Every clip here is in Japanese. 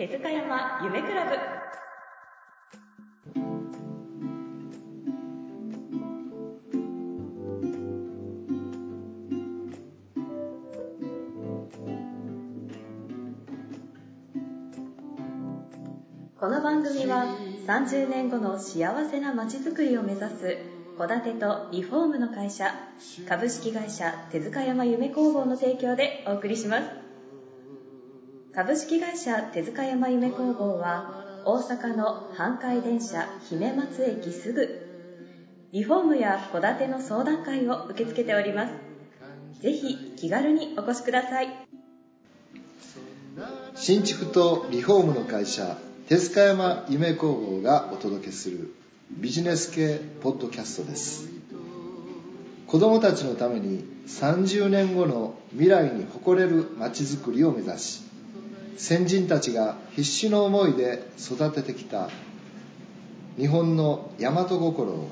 手塚山夢クラブ。この番組は30年後の幸せな街づくりを目指す戸建てとリフォームの会社株式会社手塚山夢工房の提供でお送りします。株式会社手塚山夢工房は大阪の阪海電車姫松駅すぐ。リフォームや戸建ての相談会を受け付けております。ぜひ気軽にお越しください。新築とリフォームの会社手塚山夢工房がお届けするビジネス系ポッドキャストです。子どもたちのために30年後の未来に誇れるまちづくりを目指し先人たちが必死の思いで育ててきた日本の大和心を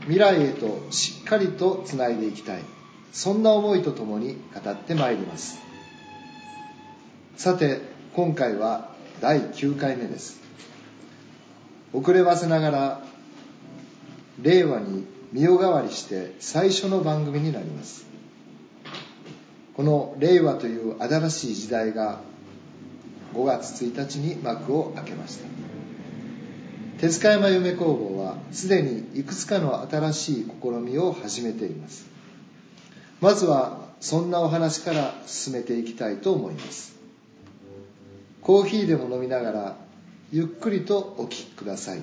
未来へとしっかりとつないでいきたい。そんな思いとともに語ってまいります。さて今回は第9回目です。遅ればせながら令和に身代わりして最初の番組になります。この令和という新しい時代が5月1日に幕を開けました。手塚山夢工房はすでにいくつかの新しい試みを始めています。まずはそんなお話から進めていきたいと思います。コーヒーでも飲みながらゆっくりとお聞きください。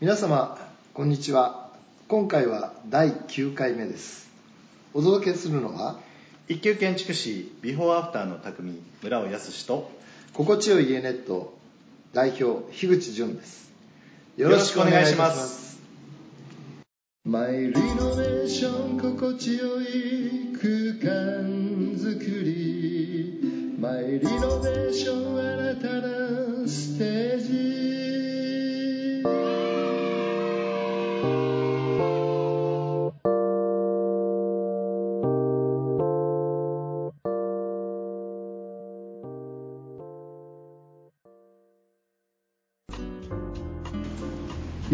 皆様こんにちは。今回は第9回目です。お届けするのは一級建築士ビフォーアフターの匠村尾康と心地よい家ネット代表樋口淳です。よろしくお願いします。マイリノベーション心地よい空間づくり。マイリノ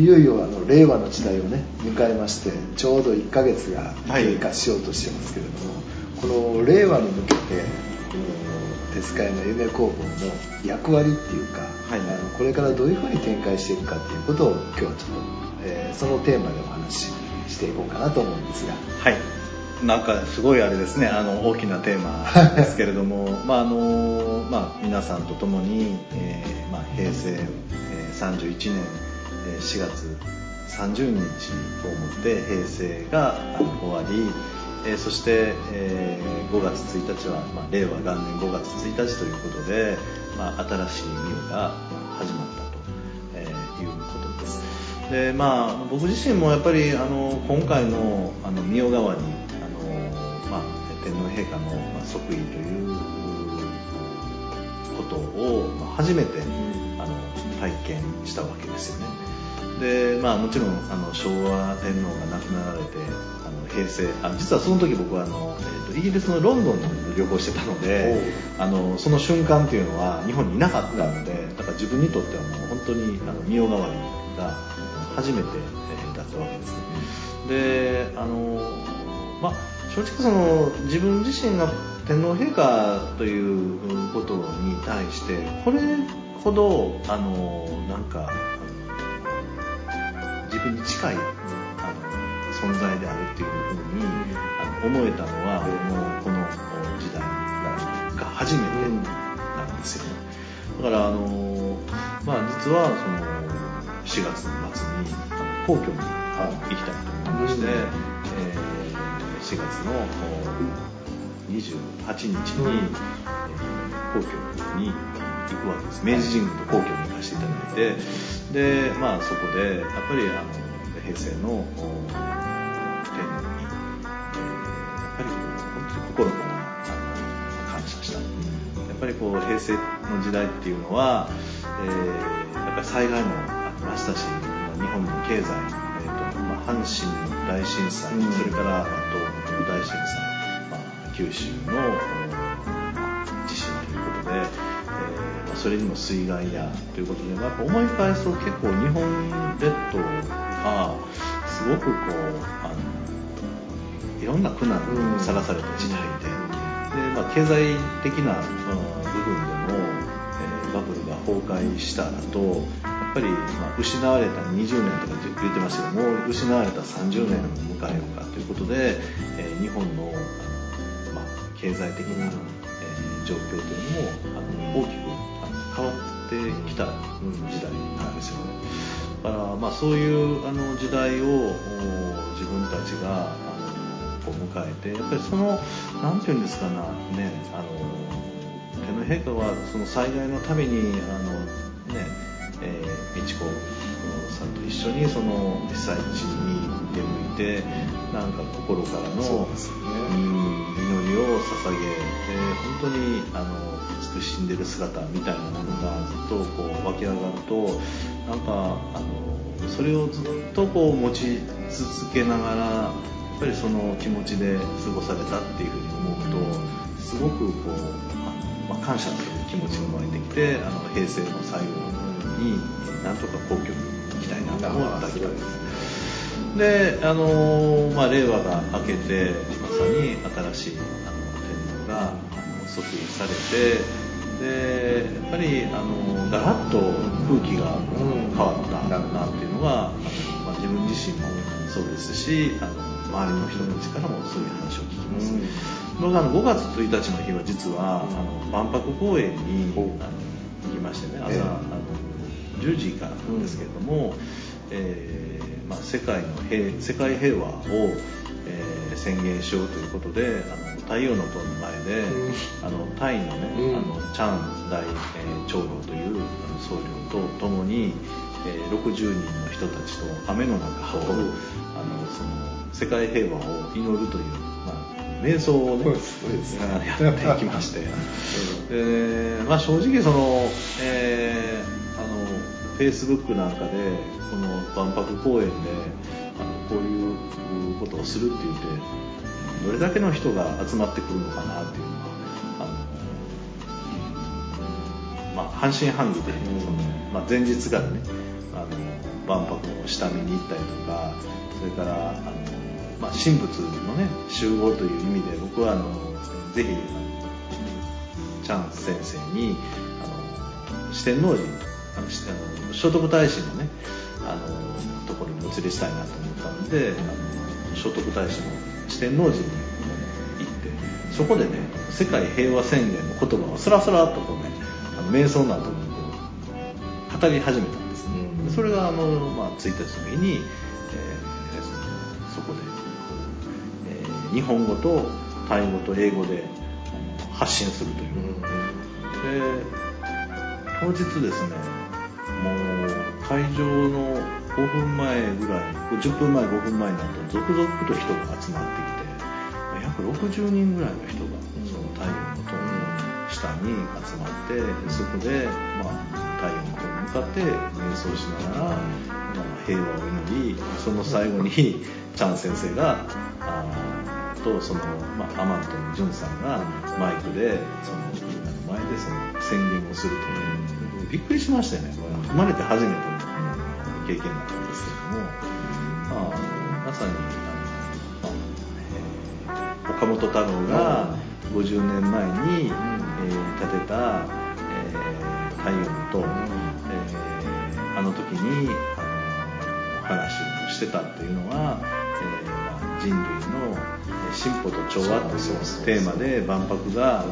いよいよあの令和の時代をね迎えましてちょうど1ヶ月が経過しようとしてますけれども、この令和に向けてこの手塚山夢工房の役割っていうか、はい。あのこれからどういうふうに展開していくかっていうことを今日はちょっと、えーそのテーマでお話ししていこうかなと思うんですが。はい。なんかすごいあれですねあの大きなテーマですけれども まああのまあ皆さんと共に、えーまあ、平成、えー31年えー4月30日をもって平成が終わり、えーそして、えー5月1日は、まあ、令和元年5月1日ということで、まあ、新しいミュが始まったと、えーいうことです。でまあ僕自身もやっぱりあの今回のあのミ代替わりあの、まあ、天皇陛下の、まあ、即位ということを、まあ、初めてあの体験したわけですよねでまあもちろんあの昭和天皇が亡くなられてあの平成あ実はその時僕はあの、えーとイギリスのロンドンに旅行してたのであのその瞬間っていうのは日本にいなかったのでだから自分にとってはもう本当にあの御代替わりが初めてえーだったわけですね。であのまあ正直その自分自身が天皇陛下ということに対してこれほどあのなんかあの自分に近いあの存在であるっていうふうにあの思えたのはもうこの時代が初めてなんですよね。だからあのまあ実はその4月の末に皇居に行きたいと思いまして、うんえー4月のお28日に、えー皇居に行くわけです。明治神宮と皇居に行かせていただいてでまあそこでやっぱりあの平成の天皇に、えーやっぱりこう本当に心からあの感謝した。やっぱりこう平成の時代っていうのは、えーやっぱり災害もありましたしまあ日本の経済、えーとまあ、阪神大震災、うんそれからあ東北大震災、まあ、九州のおまあ地震ということで、それにも水害やということでやっぱ思い返すと結構日本列島がすごくこうあのいろんな苦難にさらされた時代で,、でまあ、経済的な、部分でも、えー、バブルが崩壊した後やっぱり、まあ、失われた20年とか言ってましたけどもう失われた30年を迎えようかということで、えー、日本のあの、まあ、経済的な、えー、状況というのもあの大きくあの変わってきた時代なんですよね。だから、まあ、そういうあの時代を自分たちがこう迎えてやっぱりその何て言うんですかねあの天皇陛下はその災害のためにあのねえー、美智子さんと一緒にその被災地に出向いてなんか心からの、ね、うん祈りを捧げて本当にあの慈しんでる姿みたいなものがずっとこう湧き上がるとなんかあのそれをずっとこう持ち続けながらやっぱりその気持ちで過ごされたっていうふうに思うとすごくこう、まあ、感謝という気持ちが湧いてきてあの平成の最後になんとか皇居に行きたいなと思った次第です。で、あのまあ、令和が明けてまさに新しいあの天皇があの即位されてでやっぱりあのガラッと空気が変わったなっていうのが、まあ、自分自身もそうですしあの周りの人たちからもそういう話を聞きます、うん、僕あの5月1日の日は実はあの万博公園にあの行きましてね朝、え。ー、あの10時からなんですけれども、うん、えー、まあ、世界の平世界平和を、えー、宣言しようということであの太陽の塔の前で、うん、あのタイのね、うん、あのチャン大、えー、長老という僧侶と共に、えー、60人の人たちと雨の中を、あのその世界平和を祈るという、まあ、瞑想をね、やっていきまして、でまあ、正直その、えー、あのフェイスブックなんかでこの万博公園でこういうことをするって言ってどれだけの人が集まってくるのかなっていうのはあの、まあ、半信半疑で、そのまあ、前日からねあの万博の下見に行ったりとかそれからあの、まあ、神仏のね集合という意味で僕はあのぜひチャン先生にあの四天王寺あのあの聖徳太子のねあのところにお連れしたいなと思ったんで聖徳太子の四天王寺に行ってそこでね世界平和宣言の言葉をスラスラっとこうねあの瞑想などにこう語り始めたんです。ね、うん、それがあの、まあ、1日の日に、えー、そこで、えー、日本語とタイ語と英語で発信するという、うん、で当日ですねもう会場の5分前ぐらい10分前5分前になると続々と人が集まってきて約60人ぐらいの人がその太陽の塔の下に集まってそこで、まあ、太陽の塔に向かって瞑想しながら、まあ、平和を祈りその最後にチャン先生があとその、まあ、アマントのジュンさんがマイクでそのみんなの前でその宣言をするという。びっくりしましたよね。生まれて初めての経験だったんですけれども、まあ、まさにあの、えー、岡本太郎が50年前に、えー、建てた、えー、太陽の塔、えー、あの時にあのお話をしてたっていうのは、えーまあ、人類の進歩と調和という。テーマで万博が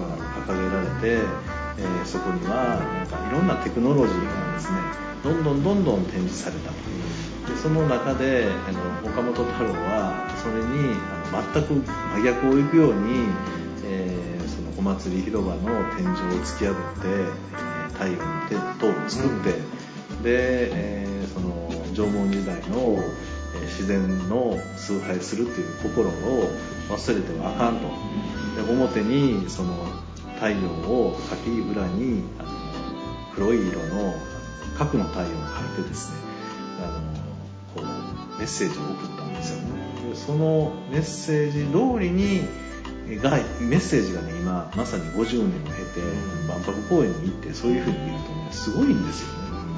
掲げられて、えー、そこにはなんかいろんなテクノロジーがですねどんどんどんどん展示されたと。でその中であの岡本太郎はそれにあの全く真逆をいくように、えー、そのお祭り広場の天井を突き破って、えー、太陽の塔を作って、うん、で、えー、その縄文時代の自然の崇拝するという心を忘れてはあかんと。で表にその太陽を書き裏にあの黒い色の核の太陽を書いてですねあのこうメッセージを送ったんですよね。でそのメッセージ通りにがメッセージがね今まさに50年を経て、万博公園に行ってそういうふうに見るとねすごいんですよ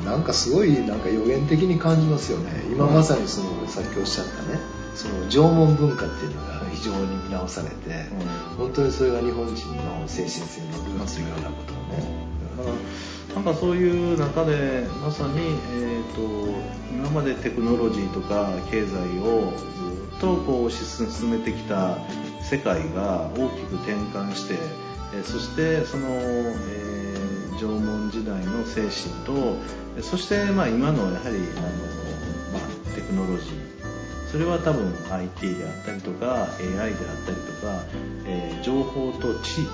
ね。なんかすごいなんか予言的に感じますよね。今まさにそのさっきおっしゃったねその縄文文化っていうのが非常に見直されて、うん、本当にそれが日本人の精神性に乗るというようなことをね、なんかそういう中でまさに、えーと、今までテクノロジーとか経済をずっとこう進めてきた世界が大きく転換して、えそしてその、えー、縄文時代の精神とそしてまあ今のやはりあの、まあ、テクノロジーそれは多分 IT であったりとか AI であったりとか、えー、情報と知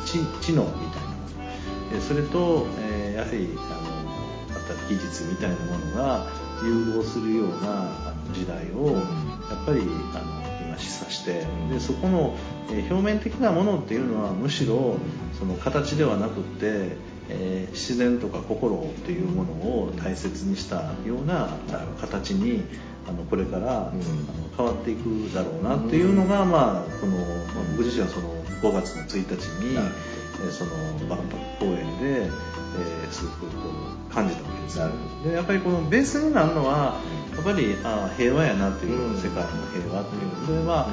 知能みたいなもの。それと、えー、やはりあのまた技術みたいなものが融合するようなあの時代をやっぱりあの今示唆してでそこの、え表面的なものっていうのはむしろその形ではなくって、えー、自然とか心っていうものを大切にしたような形にあのこれから、うん、あの変わっていくだろうなっていうのが、まあ、この、まあ、僕自身はその5月の1日に、えその万博公園で、えー、すごくこう感じたわけですでやっぱりこのベースになるのはやっぱりあ平和やなっていう、うん、世界の平和っていう。でまあ、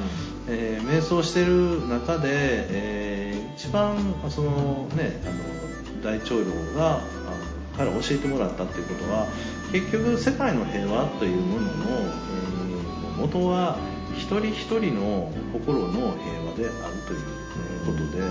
えー、瞑想してる中で、えー、一番そのねあの大長老がから教えてもらったっていうことは結局世界の平和というものの、えー、元は一人一人の心の平和であるということで、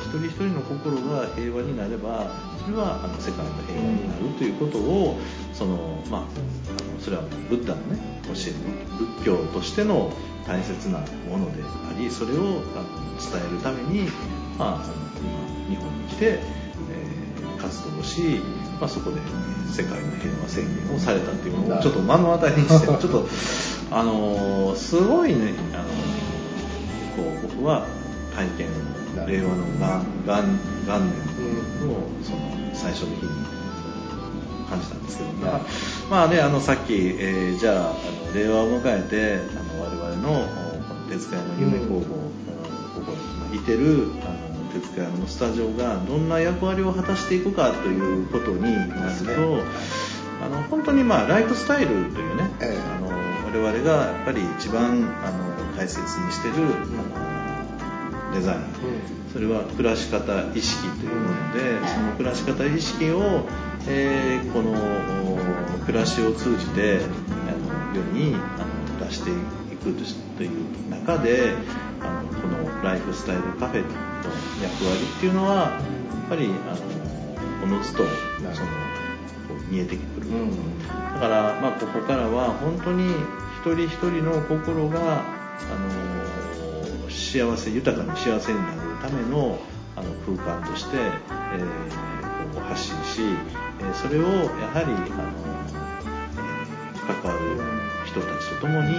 一人一人の心が平和になればそれはあの世界の平和になるということをその、まあ、あのそれはブッダのね教える仏教としての大切なものでありそれをあの伝えるために、まあ、あの今日本に来て、活動をしまあ、そこで世界の平和宣言をされたっていうのをちょっと目の当たりにしてちょっとあのすごいねあのこう僕は体験を令和の元元元年のその最初の日に感じたんですけど、まあ、まあねあのさっき、えー、じゃああの令和を迎えてあの我々のこの手塚屋の夢工房、うん、ここにいてるあの手塚のスタジオがどんな役割を果たしていくかということになると、あの本当にまあライフスタイルというね、ええ、あの我々がやっぱり一番あの大切にしてる、あのデザイン、うん、それは暮らし方意識というもので、その暮らし方意識を、えー、この暮らしを通じてあの世にあの出していくという中であのこのライフスタイルカフェの役割っていうのはやっぱりあのおのずとその見えてくる、うん、だから、まあ、ここからは本当に一人一人の心があの幸せ豊かに幸せになるためのあの空間として、えー、こう発信し、えー、それをやはりあの、えー、関わる人たちと共に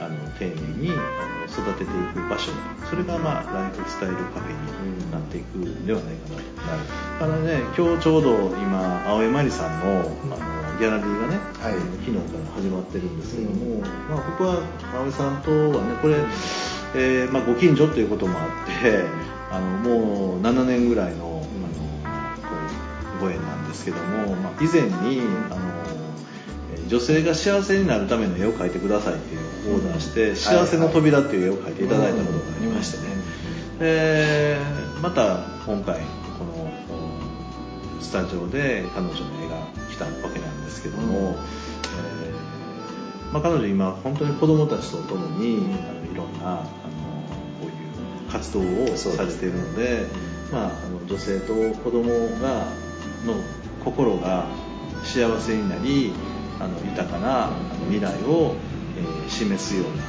あの丁寧にあの育てていく場所。それが、まあ、ライフスタイルカフェになっていくんではないかなと、だからね今日ちょうど今青江真理さんのあのギャラリーがね、はい、昨日から始まってるんですけども、うん、まあ、僕は青江さんとはねこれ、えーまあ、ご近所ということもあってあのもう7年ぐらいのあのこうご縁なんですけども、まあ、以前にあの女性が幸せになるための絵を描いてくださいっていうオーダーして、幸せの扉っていう絵を描いていただいたことがありましてね、でまた今回このスタジオで彼女の絵が来たわけなんですけども、えー、まあ、彼女今本当に子供たちと共にあのいろんなあのこういう活動をされているので、まあ、あの女性と子供がの心が幸せになりあの豊かな未来を、えー、示すような、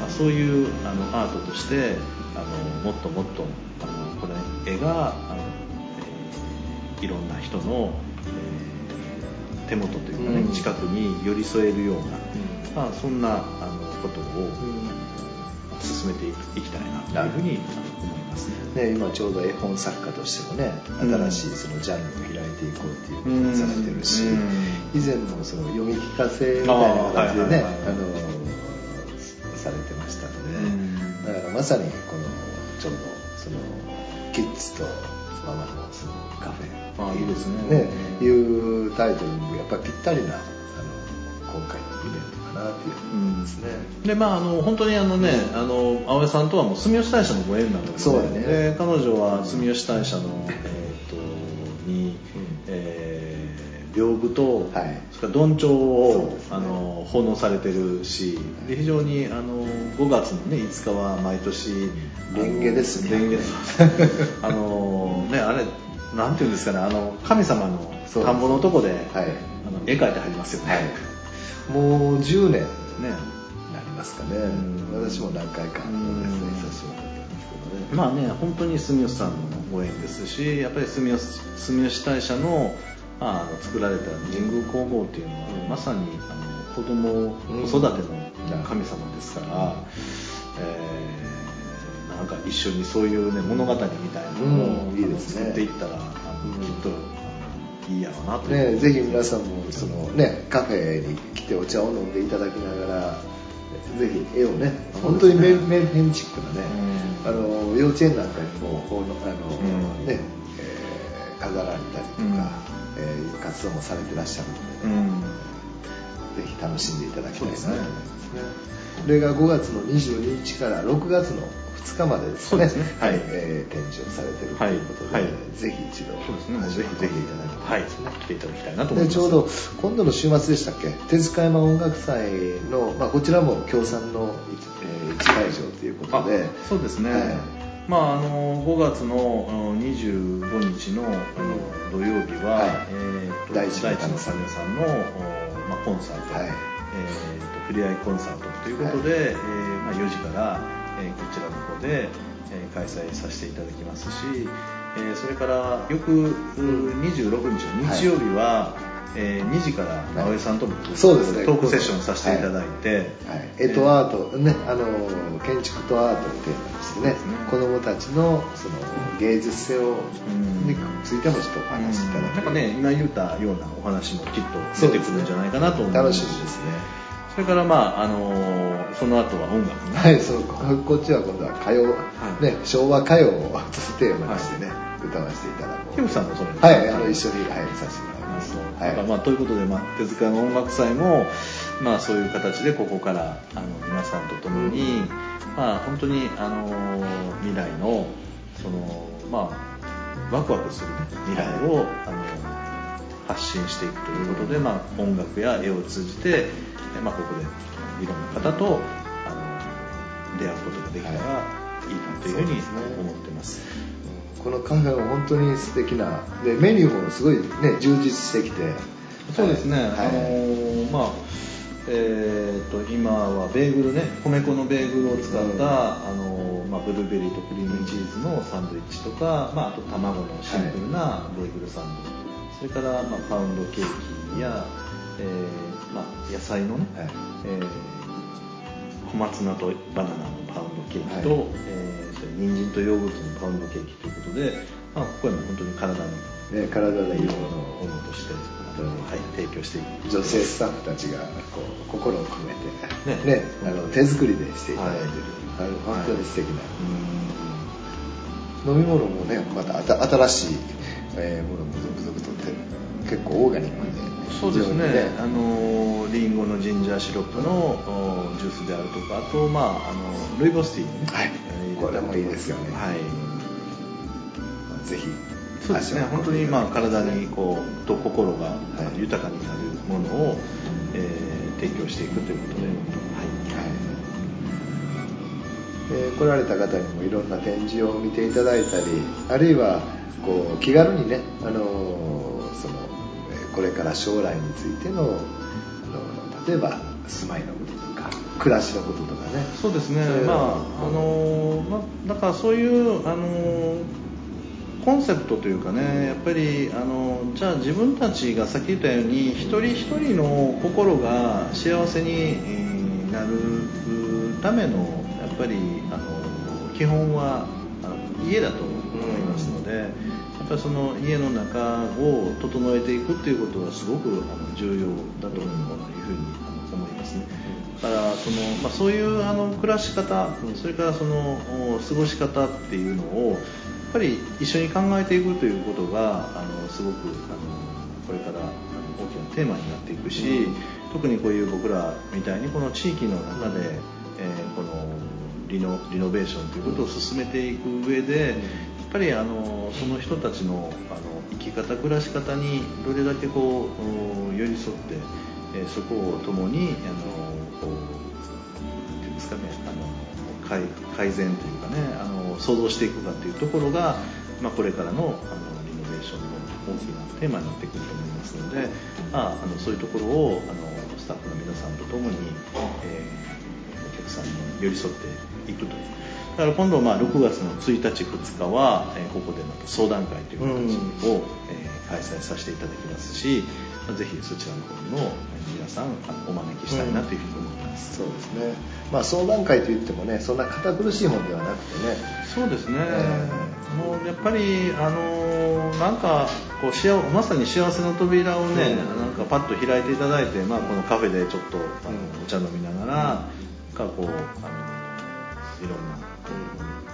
まあ、そういうあのアートとしてあのもっともっとあのこれ絵があの、えー、いろんな人の、えー、手元というかね、うん、近くに寄り添えるような、うん、まあ、そんなあのことを、うん、進めていきたいなというふうに思いますね、ね、今ちょうど絵本作家としてもね新しいそのジャンルを開いていこうっていうことをされてるし、以前もその読み聞かせみたいな形でねあのされてましたので、だからまさにこのちょうどそのキッズとママのそのカフェあいいですね。ねいうタイトルにもやっぱりぴったりなあの今回のイベントかなっていうふうに思いますね、でまああの本当にあのね、あの青江さんとはもう住吉大社のご縁なので、そうだね。で彼女は住吉大社の、えー、とに、えー屏風と、はい。それからどんちょうを、ね。あの奉納されてるし、で非常にあの5月のね5日は毎年蓮華ですね。蓮華あのねあれなんていうんですかねあの神様の田んぼのとこで、はい。あの絵描いてはりますよね。はいもう10年ね。になりますかね、うん。私も何回かうんですねさせてもらったんですけどね。まあね、本当に住吉さんのご縁ですし、やっぱり住吉住吉大社の,、まあ、あの作られた神宮皇后っていうのは、うんまさにあの子供うん子育ての神様ですから、えーなんか一緒にそういう、ね、物語みたいなのを、うん。いいですね作っていったら、あのうん。きっといいやろうなと。ね、ぜひ皆さんもその、ね、カフェに来てお茶を飲んでいただきながらぜひ絵をね本当にメメルヘンチックなね、あの幼稚園なんかにもあの、うん。ねえー飾られたりとか、うん。えー活動もされてらっしゃるので、うん。ぜひ楽しんでいただきたいなと思いますね。これが5月の22日から6月の2日までですね。ね。はい、はい。えー展示をされてるということで、はい。はい。ぜひ一度。そうですね、ぜひ。ぜひでいただきたはいいですね。来ていただきたいなと思います。でちょうど今度の週末でしたっけ？手塚山音楽祭の、まあ、こちらも協賛の、えー一会場ということで。あそうですね、はい。まあ、あの5月のあの25日のあの土曜日は、はい。えーと大地の大地の神さんの、おまあ、コンサート、はい。えーと触れ合いコンサートということで、えーまあ、4時から、えーこちらの方で、えー開催させていただきますし、えーそれから翌う26日の日曜日は、えー2時からはい。青江さんともそうですね。トークセッションさせていただいて、はい、絵とアート、ね、あの建築とアートをテーマですね。子どもたちのその芸術性をん。についてもちょっとお話しいただなんかね今言ったようなお話もきっと出てくるんじゃないかなと思います楽しみですねそれからまああのーその後は音楽ね。はいそうここっちは今度は歌謡、い。ね、昭和歌謡をテーマにしてね、歌わせていただこう。キムさんもそれはいあの一緒に、はい、させてもらいます。なんかまあ、ということで、まあ、手塚の音楽祭も、まあ、そういう形でここからあの皆さんと共に、まあ、本当にあの未来のその、まあ、ワクワクする未来を、あの発信していくということで、まあ、音楽や絵を通じて、えまあ、ここでいろんな方とあの出会うことができたらい。いなというふうに思ってます。このカフェは本当に素敵なでメニューもすごいね充実してきて。そうですね、はい。あのーまあえー、と今はベーグルね米粉のベーグルを使った、うん。あのーまあ、ブルーベリーとクリームチーズのサンドイッチとか、まあ、あと卵のシンプルなベーグルサンド、それから、まあ、パウンドケーキや、えーまあ、野菜のね、はい。えー小松菜とバナナのパウンドケーキと、はい。えーそれ人参とヨーグルトのパウンドケーキということで、まあ、ここへも本当に体にね、体のいいもものをのをものとして、当にはい、提供していく女性スタッフたちがこう心を込めて、ね。ねあの手作りでしていただいてる、はい。本当に素敵な、う飲み物もねまたあた新しい、えーものも続々とって結構オーガニックそうですね。非常にあのリンゴのジンジャーシロップのおジュースであるとかあと、まあ、あのルイボスティーね、はい。えーこれもいいですよね。はい。ぜひ。そうですね。本当にまあ体にこうと心がい。豊かになるものを、えー提供していくということで、はい。えー来られた方にもいろんな展示を見ていただいたりあるいはこう気軽にね、あのーそのえーこれから将来についての、あの例えば住まいのこととか暮らしのこととかね。そうですね。まあをあのまあだからそういうあのコンセプトというかねやっぱりあのじゃあ自分たちがさっき言ったように一人一人の心が幸せにえーなるためのやっぱりあの基本は家だと思いますので、やっぱりその家の中を整えていくっていうことはすごくあの重要だというふうに思いますね。だからその、まあ、そういうあの暮らし方、それからその過ごし方っていうのをやっ、ぱり一緒に考えていくということがあのすごくあのこれから大きなテーマになっていくし、特にこういう僕らみたいにこの地域の中で、えーこのリノリノベーションということを進めていく上で、ぱりあのその人たちのあの生き方暮らし方にどれだけこう寄り添って、えそこを共にあのこうですかねあの改改善というかねあの想像していくかというところが、まあ、これからのあのリノベーションの大きなテーマになってくると思いますので、まあ、あのそういうところをあのスタッフの皆さんと共に、えーお客さんに寄り添っていくという。だから今度まあ6月の1日2日は、えーここでまた相談会という形を、えー開催させていただきますし、まあぜひそちらの方にもえー皆さんあのお招きしたいなというふうに思ってます、そうですね。まあ相談会といってもねそんな堅苦しいもんではなくてね。そうですね、えもうやっぱり、あのーなんかこう幸まさに幸せの扉をね、うん。なんかパッと開いていただいて、まあ、このカフェでちょっとあのうん。お茶飲みながら、なん。かこう、あのいろんな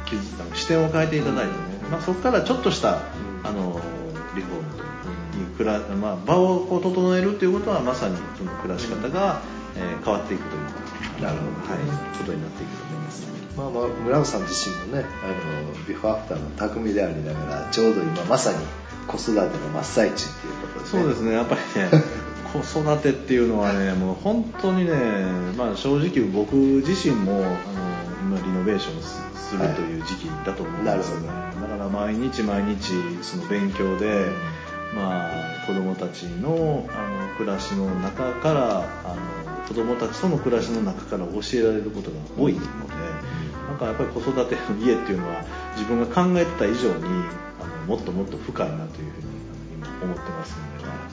気づあの視点を変えていただいてね、まあ、そこからちょっとした、あのリフォームというくら、まあ、場をこう整えるということはまさにその暮らし方が、えー変わっていくというなるほど。はい、ことになっていくと思います。まあまあ村尾さん自身もねあのビフォーアフターの匠でありながらちょうど今まさに子育ての真っ最中っていうことで、ね、そうですね。やっぱりね 子育てっていうのはねもう本当にね、まあ、正直僕自身もあの今リノベーションすするという時期だと思うんですよね、だから毎日毎日その勉強で、まあ、子供たちのあの暮らしの中からあの子供たちとの暮らしの中から教えられることが多いので、なんかやっぱり子育ての家っていうのは自分が考えてた以上にあのもっともっと深いなというふうに今思ってますので、はい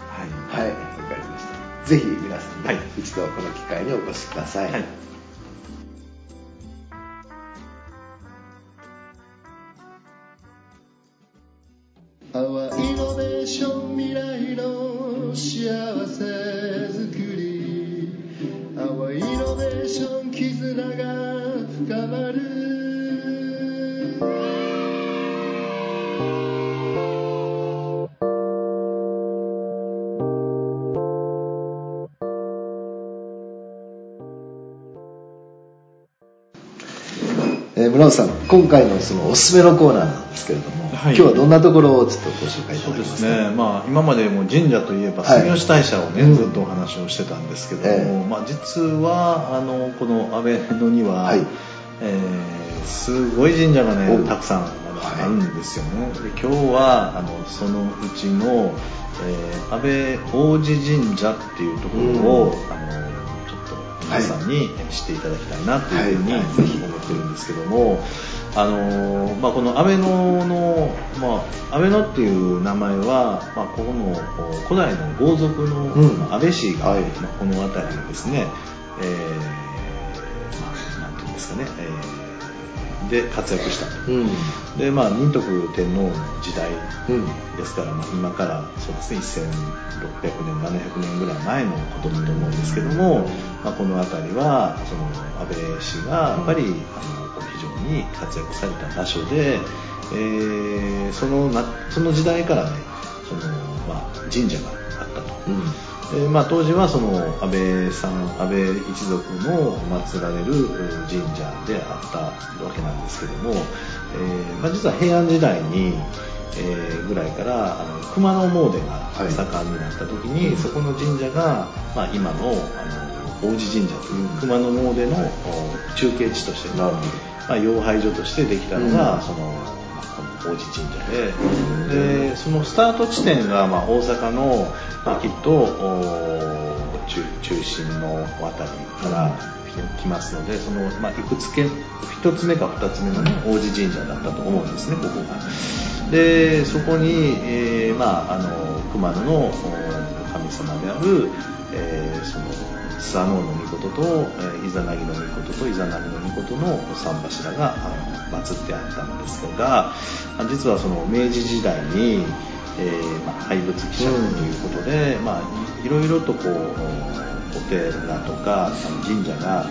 はい。わかりました。ぜひ皆さんね、はい。一度この機会にお越しください、はいえー村尾さん今回のそのおすすめのコーナーなんですけれども、はい。今日はどんなところをちょっとご紹介いたそうでだけますすかね、まあ、今までも神社といえばはい住吉大社をね、うんずっとお話をしてたんですけども、ええ。まあ、実はあのこの安倍野には、はい。えーすごい神社がおねたくさんあるんですよね、で今日はあのそのうちの、えー安倍王子神社っていうところを、うん。あの皆さんに知っていただきたいなというふうにはい。ぜひ思ってるんですけども、あのーまあ、この安倍野の、まあ、野っていう名前は、まあ、ここの古代の豪族の、安倍氏が、はい。まあ、この辺りにですね、えーまあ、なんていうんですかね、えーで活躍したと。うんでまあ、仁徳天皇の時代うんですから、まあ、今からそうですね1600年700年ぐらい前のことだと思うんですけども、まあ、この辺りはその安倍氏がやっぱり、あのこう非常に活躍された場所で、えーそのなその時代からねその、まあ、神社があったと。うんでまあ、当時はその安倍さん安倍一族の祀られる神社であったわけなんですけども、えーまあ、実は平安時代に、えーぐらいからあの熊野詣が盛んになった時に、そこの神社が、まあ、今のあの王子神社という熊野詣のお中継地として、まあ、養廃所としてできたのが、うん。その王子神社ででそのスタート地点が、まあ、大阪の、まあ、きっとお中中心の辺りから来ますのでその、まあ、いくつけ1つ目か2つ目の、ね、王子神社だったと思うんですねここが。でそこに、えーまあ、あの熊野のお神様である、えーそのスワノオノミコトと、えーイザナギのミコトとイザナギのミコトの三柱があの祀ってあったのですがあ実はその明治時代に、えーまあ、廃仏希釈ということで、まあ、いいろいろとこうおお寺とか神社が、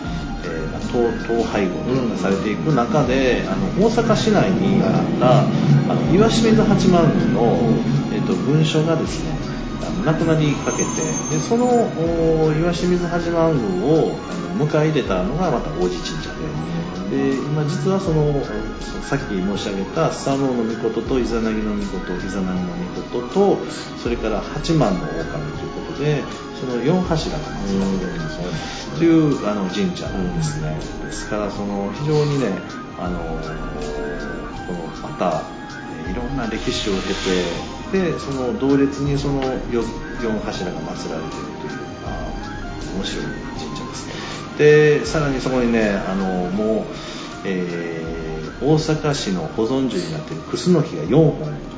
えー、統廃合がされていく中で、あの大阪市内にあったあの岩清水八幡宮の、えーと、文書がですね亡くなりかけてでその岩清水八幡宮を迎え入れたのがまた王子神社で。で今実はそのさっき申し上げたスサノオノミコトとイザナギノミコトイザナギノミコトとそれから八幡の狼ということでその4柱が祀られているというあの神社なんですね、ですからその非常にねあのこのまたいろんな歴史を経てでその同列にその 4, 4柱が祀られているというあ面白い神社ですでさらにそこにねあのもう、えー、大阪市の保存樹になっているクスノキが4本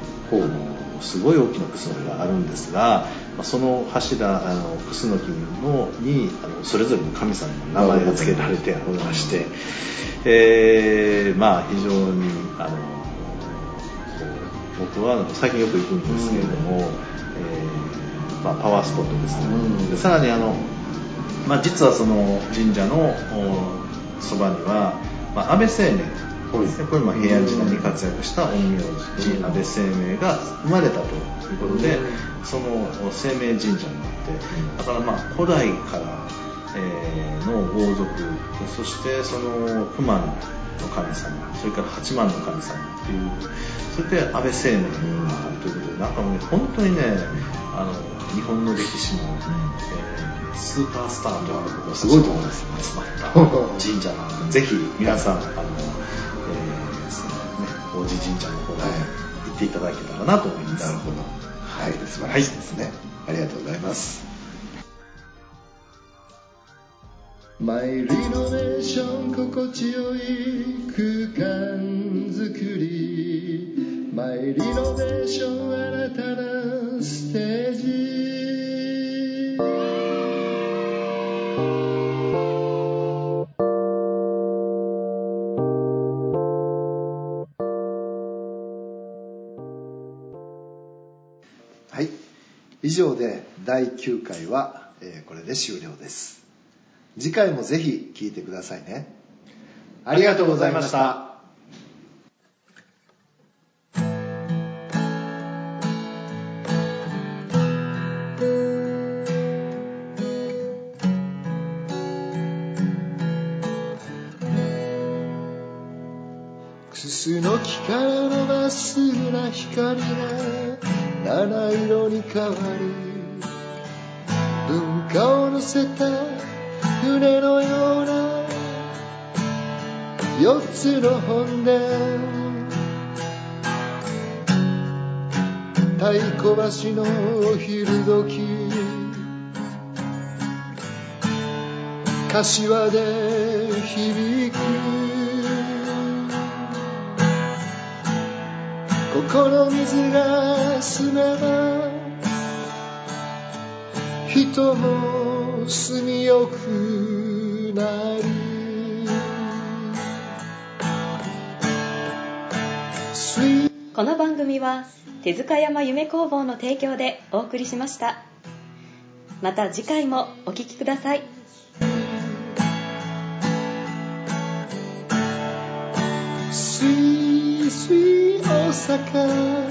すごい大きなクスノキがあるんですがその柱あのクスノキのにあのそれぞれの神様の名前が付けられてありまして、えー、まあ非常にあの僕は最近よく行くんですけれども、うん、えー、まあ、パワースポットですね、うん、でさらにあの、まあ、実はその神社のそばには、まあ、安倍晴明これも平安時代に活躍した陰陽師安倍晴明が生まれたということで、その生命神社になってだからまあ古代から、えー、の王族そしてその熊野の神様それから八幡の神様っていうそれで安倍晴明があるということでなんかもう、ね、本当にねあの日本の歴史の、えー、スーパースターということがすごいと思います集まった神社なのでぜひ皆さんあの王子神社の方に行っていただけたらなと思います。なるほど。はい、素晴らしいですね。はい、ありがとうございます。マイリノベーション心地よい空間づくりマイリノベーション新たなステージ上で第9回は、えー、これで終了です。次回もぜひ聴いてくださいね。ありがとうございました。太鼓橋のお昼時柏で響くこの水が澄めば人も住みよくなるこの番組は手塚山夢工房の提供でお送りしました。また次回もお聴きください「しし大阪」